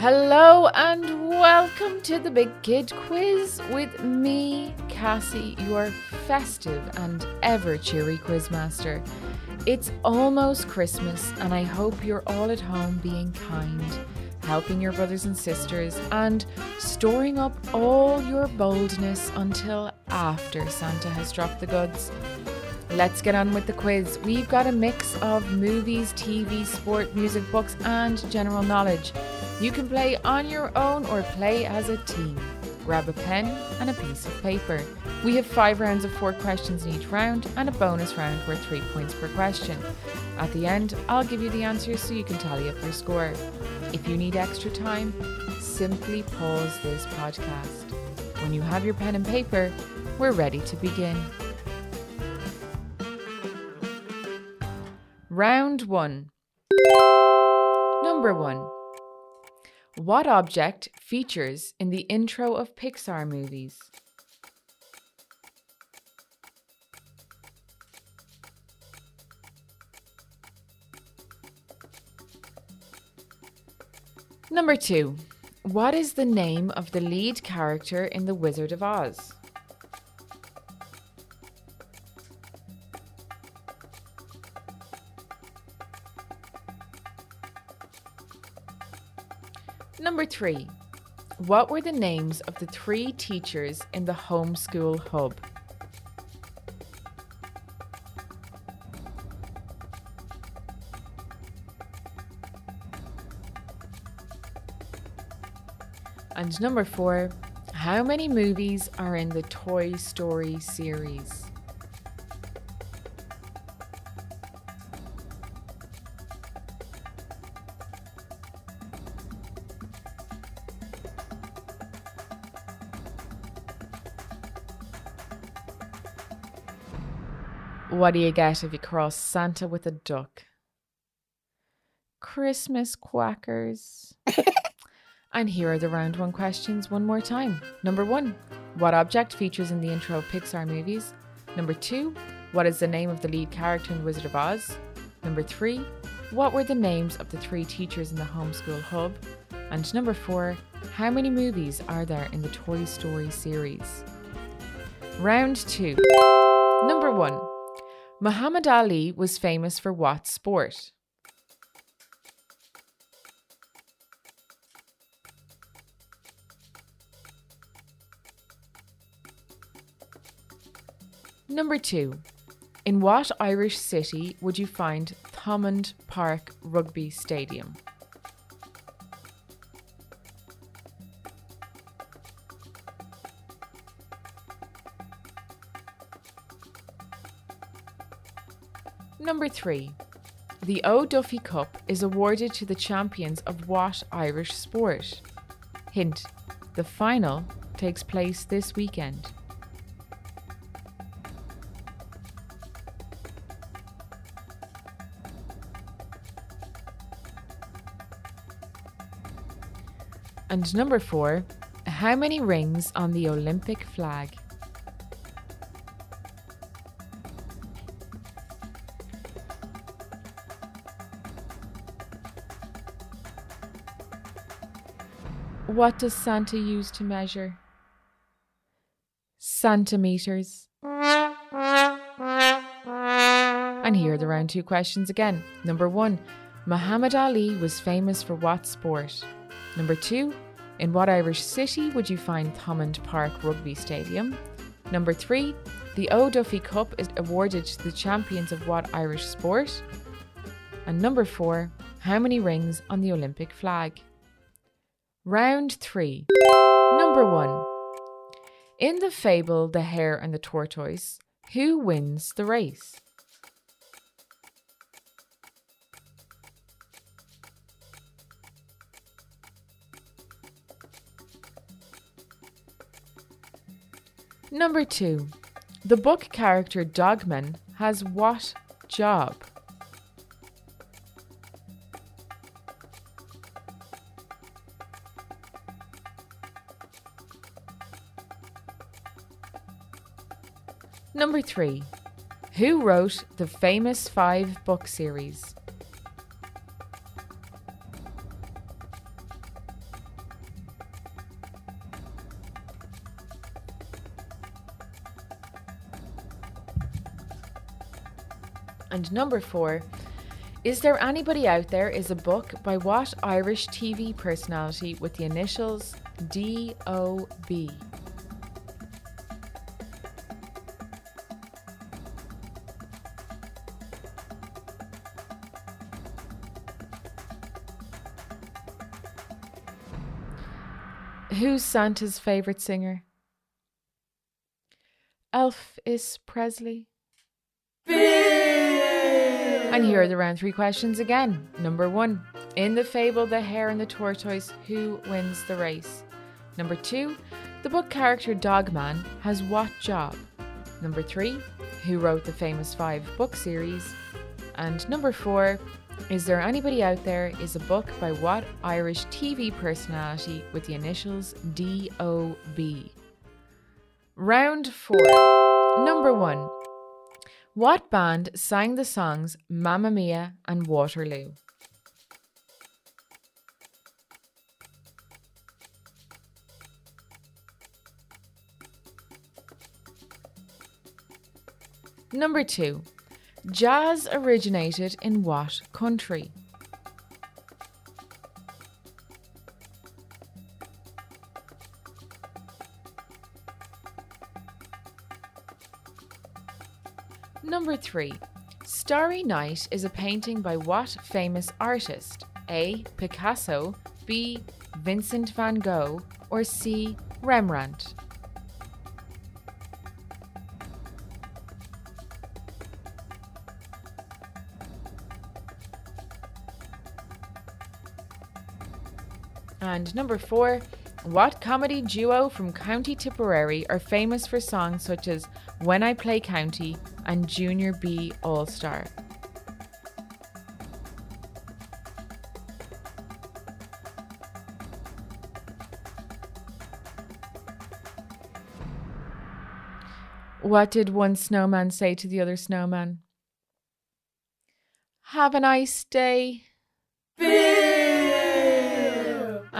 Hello and welcome to the Big Kid Quiz with me, Cassie, your festive and ever cheery quizmaster. It's almost Christmas, and I hope you're all at home being kind, helping your brothers and sisters, and storing up all your boldness until after Santa has dropped the goods. Let's get on with the quiz. We've got a mix of movies, TV, sport, music, books, and general knowledge. You can play on your own or play as a team. Grab a pen and a piece of paper. We have five rounds of four questions in each round and a bonus round worth three points per question. At the end, I'll give you the answers so you can tally up your score. If you need extra time, simply pause this podcast. When you have your pen and paper, we're ready to begin. Round one. Number one. What object features in the intro of Pixar movies? Number two. What is the name of the lead character in The Wizard of Oz? Number three. What were the names of the three teachers in the homeschool hub? And number four, how many movies are in the Toy Story series? What do you get if you cross Santa with a duck? Christmas quackers. and here are the round one questions one more time. Number one, what object features in the intro of Pixar movies? Number two, what is the name of the lead character in Wizard of Oz? Number three, what were the names of the three teachers in the homeschool hub? And number four, how many movies are there in the Toy Story series? Round two. Number one, Muhammad Ali was famous for what sport? Number two. In what Irish city would you find Thomond Park Rugby Stadium? Number three. The O'Duffy Cup is awarded to the champions of what Irish sport? Hint the final takes place this weekend. And number four, how many rings on the Olympic flag? What does Santa use to measure? Centimeters. And here are the round two questions again. Number one, Muhammad Ali was famous for what sport? Number two, in what Irish city would you find Thomond Park Rugby Stadium? Number three, the O'Duffy Cup is awarded to the champions of what Irish sport? And number four, how many rings on the Olympic flag? Round three. Number one. In the fable The Hare and the Tortoise, who wins the race? Number two. The book character Dogman has what job? Number three, who wrote the famous five book series? And number four, is there anybody out there? Is a book by what Irish TV personality with the initials DOB? Who's Santa's favourite singer? Elvis Presley. And here are the round three questions again. Number one In the fable The Hare and the Tortoise, who wins the race? Number two The book character Dogman has what job? Number three Who wrote the famous five book series? And number four Is There Anybody Out There is a book by what Irish TV personality with the initials D.O.B.? Round four. Number one. What band sang the songs Mamma Mia and Waterloo? Number two. Jazz originated in what country? Number 3. Starry Night is a painting by what famous artist? A. Picasso, B. Vincent van Gogh, or C. Rembrandt? And number 4. What comedy duo from County Tipperary are famous for songs such as When I Play County and Junior B All Star? What did one snowman say to the other snowman? Have a nice day.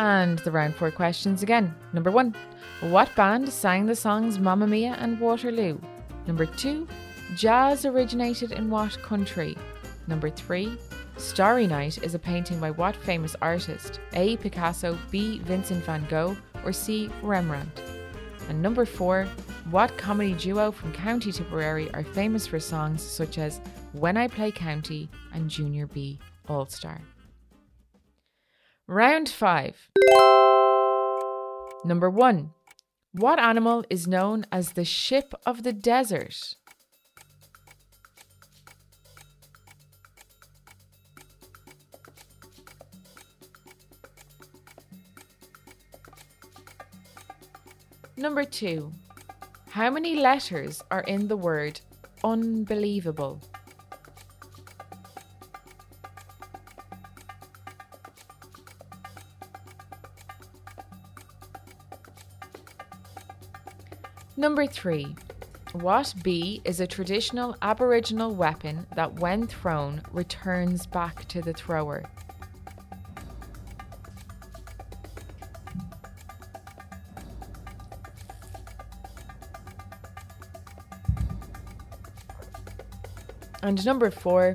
And the round four questions again. Number one, what band sang the songs Mamma Mia and Waterloo? Number two, jazz originated in what country? Number three, Starry Night is a painting by what famous artist? A. Picasso, B. Vincent van Gogh, or C. Rembrandt? And number four, what comedy duo from County Tipperary are famous for songs such as When I Play County and Junior B All Star? Round five. Number one. What animal is known as the ship of the desert? Number two. How many letters are in the word unbelievable? Number three. What bee is a traditional Aboriginal weapon that, when thrown, returns back to the thrower? And number four,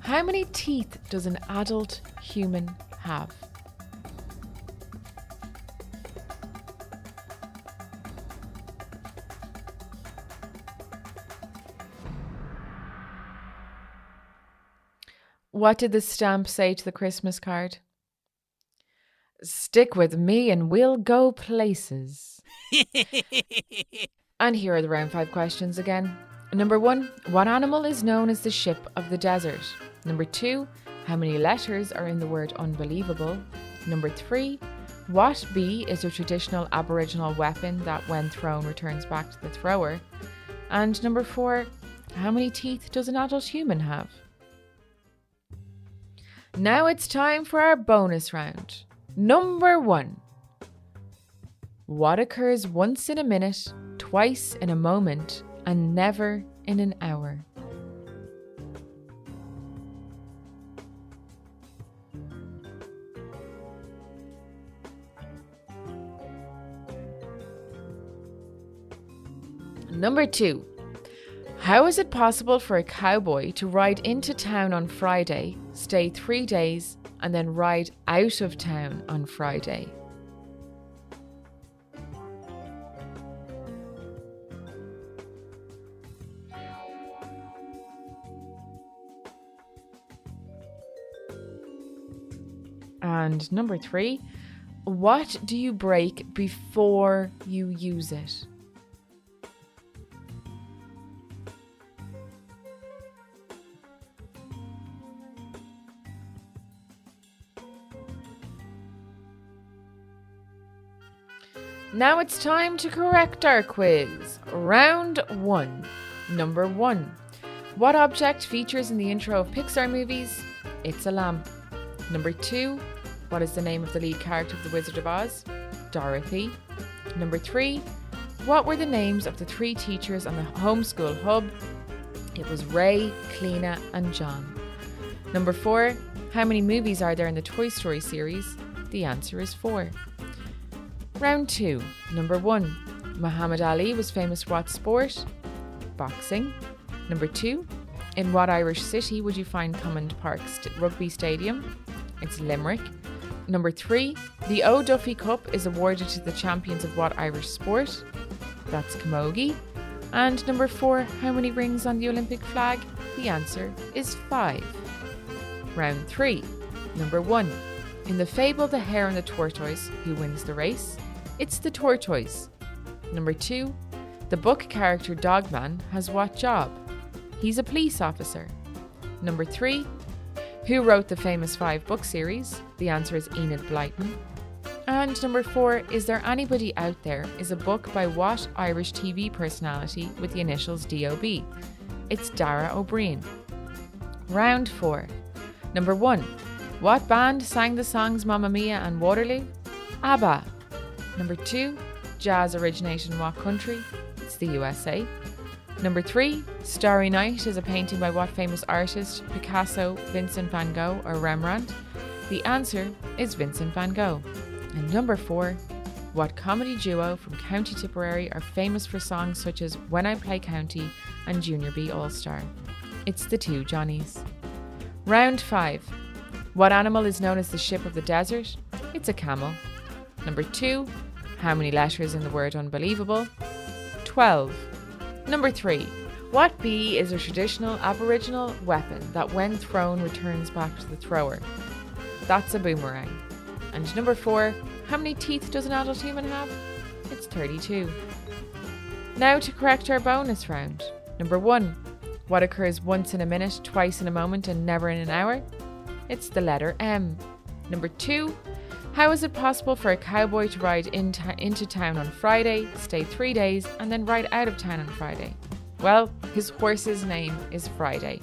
how many teeth does an adult human have? What did the stamp say to the Christmas card? Stick with me and we'll go places. and here are the round five questions again. Number one, what animal is known as the ship of the desert? Number two, how many letters are in the word unbelievable? Number three, what bee is a traditional Aboriginal weapon that, when thrown, returns back to the thrower? And number four, how many teeth does an adult human have? Now it's time for our bonus round. Number one. What occurs once in a minute, twice in a moment, and never in an hour? Number two. How is it possible for a cowboy to ride into town on Friday, stay three days, and then ride out of town on Friday? And number three, what do you break before you use it? Now it's time to correct our quiz. Round one. Number one. What object features in the intro of Pixar movies? It's a lamp. Number two. What is the name of the lead character of The Wizard of Oz? Dorothy. Number three. What were the names of the three teachers on the homeschool hub? It was Ray, Clíona, and John. Number four. How many movies are there in the Toy Story series? The answer is four. Round 2. Number 1. Muhammad Ali was famous for what sport? Boxing. Number 2. In what Irish city would you find Thomond Park St- Rugby Stadium? It's Limerick. Number 3. The O'Duffy Cup is awarded to the champions of what Irish sport? That's Camogie. And number 4. How many rings on the Olympic flag? The answer is 5. Round 3. Number 1. In the fable The Hare and the Tortoise, who wins the race? It's the tortoise. Number two, the book character Dogman has what job? He's a police officer. Number three, who wrote the famous five book series? The answer is Enid Blyton. And number four, Is There Anybody Out There? is a book by what Irish TV personality with the initials DOB? It's Dara Ó Briain. Round four. Number one, what band sang the songs Mamma Mia and Waterloo? ABBA. Number two, jazz originated in what country? It's the USA. Number three, Starry Night is a painting by what famous artist? Picasso, Vincent van Gogh, or Rembrandt? The answer is Vincent van Gogh. And number four, what comedy duo from County Tipperary are famous for songs such as When I Play County and Junior B All Star? It's the two Johnnies. Round five. What animal is known as the ship of the desert? It's a camel. Number two, how many letters in the word unbelievable? 12. Number 3. What bee is a traditional Aboriginal weapon that, when thrown, returns back to the thrower? That's a boomerang. And number 4. How many teeth does an adult human have? It's 32. Now to correct our bonus round. Number 1. What occurs once in a minute, twice in a moment, and never in an hour? It's the letter M. Number 2. How is it possible for a cowboy to ride in into town on Friday, stay three days, and then ride out of town on Friday? Well, his horse's name is Friday.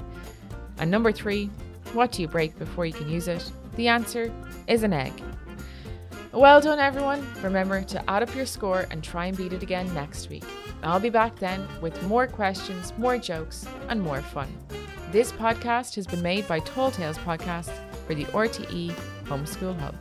And number three, what do you break before you can use it? The answer is an egg. Well done, everyone. Remember to add up your score and try and beat it again next week. I'll be back then with more questions, more jokes, and more fun. This podcast has been made by Tall Tales Podcast for the RTE Homeschool Hub.